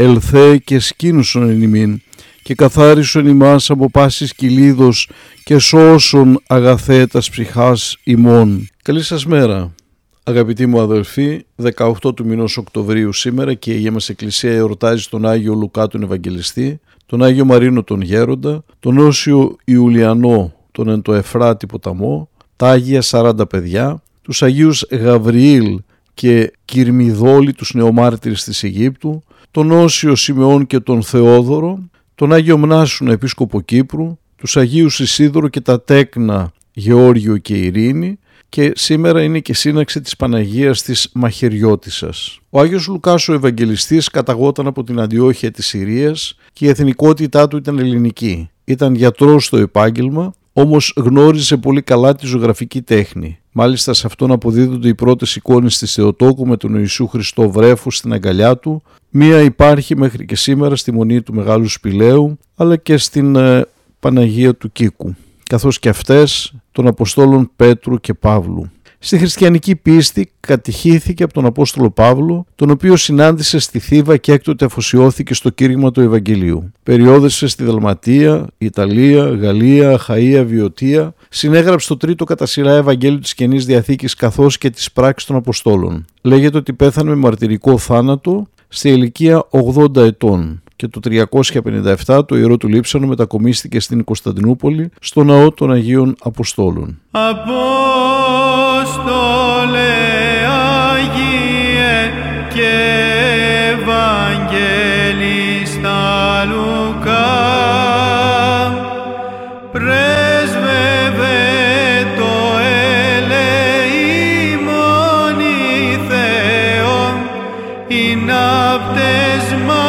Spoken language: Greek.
ελθέ και σκήνουσον εν ημίν, και καθάρισον ημάς από πάσης κυλίδος και σώσον αγαθέτας ψυχάς ημών. Καλή σας μέρα. Αγαπητοί μου αδελφοί, 18 του μηνός Οκτωβρίου σήμερα και η Αγία μας Εκκλησία εορτάζει τον Άγιο Λουκά τον Ευαγγελιστή, τον Άγιο Μαρίνο τον Γέροντα, τον Όσιο Ιουλιανό τον εν το Εφράτη ποταμό, τα Άγια 40 παιδιά, τους Αγίους Γαβριήλ και Κυρμιδόλη τους νεομάρτυρες της Αιγύπτου, τον Όσιο Σιμεών και τον Θεόδωρο, τον Άγιο Μνάσουνα Επίσκοπο Κύπρου, τους Αγίους Ισίδωρο και τα Τέκνα Γεώργιο και Ειρήνη, και σήμερα είναι και σύναξη της Παναγίας της Μαχαιριώτισσας. Ο Άγιος Λουκάς ο Ευαγγελιστής καταγόταν από την Αντιόχεια της Συρίας και η εθνικότητά του ήταν ελληνική. Ήταν γιατρός στο επάγγελμα, όμως γνώριζε πολύ καλά τη ζωγραφική τέχνη. Μάλιστα σε αυτόν αποδίδονται οι πρώτες εικόνες της Θεοτόκου με τον Ιησού Χριστό βρέφους στην αγκαλιά του. Μία υπάρχει μέχρι και σήμερα στη Μονή του Μεγάλου Σπηλαίου, αλλά και στην ε, Παναγία του Κίκου καθώς και αυτές των Αποστόλων Πέτρου και Παύλου. Στη χριστιανική πίστη κατηχήθηκε από τον Απόστολο Παύλο, τον οποίο συνάντησε στη Θήβα και έκτοτε αφοσιώθηκε στο κήρυγμα του Ευαγγελίου. Περιόδευσε στη Δαλματία, Ιταλία, Γαλλία, Χαΐα, Βιωτία. Συνέγραψε το τρίτο κατά σειρά Ευαγγέλιο της Καινής Διαθήκης καθώς και της πράξης των Αποστόλων. Λέγεται ότι πέθανε με μαρτυρικό θάνατο στη ηλικία 80 ετών και το 357 το ιερό του Λείψανο μετακομίστηκε στην Κωνσταντινούπολη στο ναό των Αγίων Αποστόλων. Απόστολε Αγίε και Ευαγγελίστα Λουκά πρέσβευε το ελεήμον Θεό η ναπτεσμά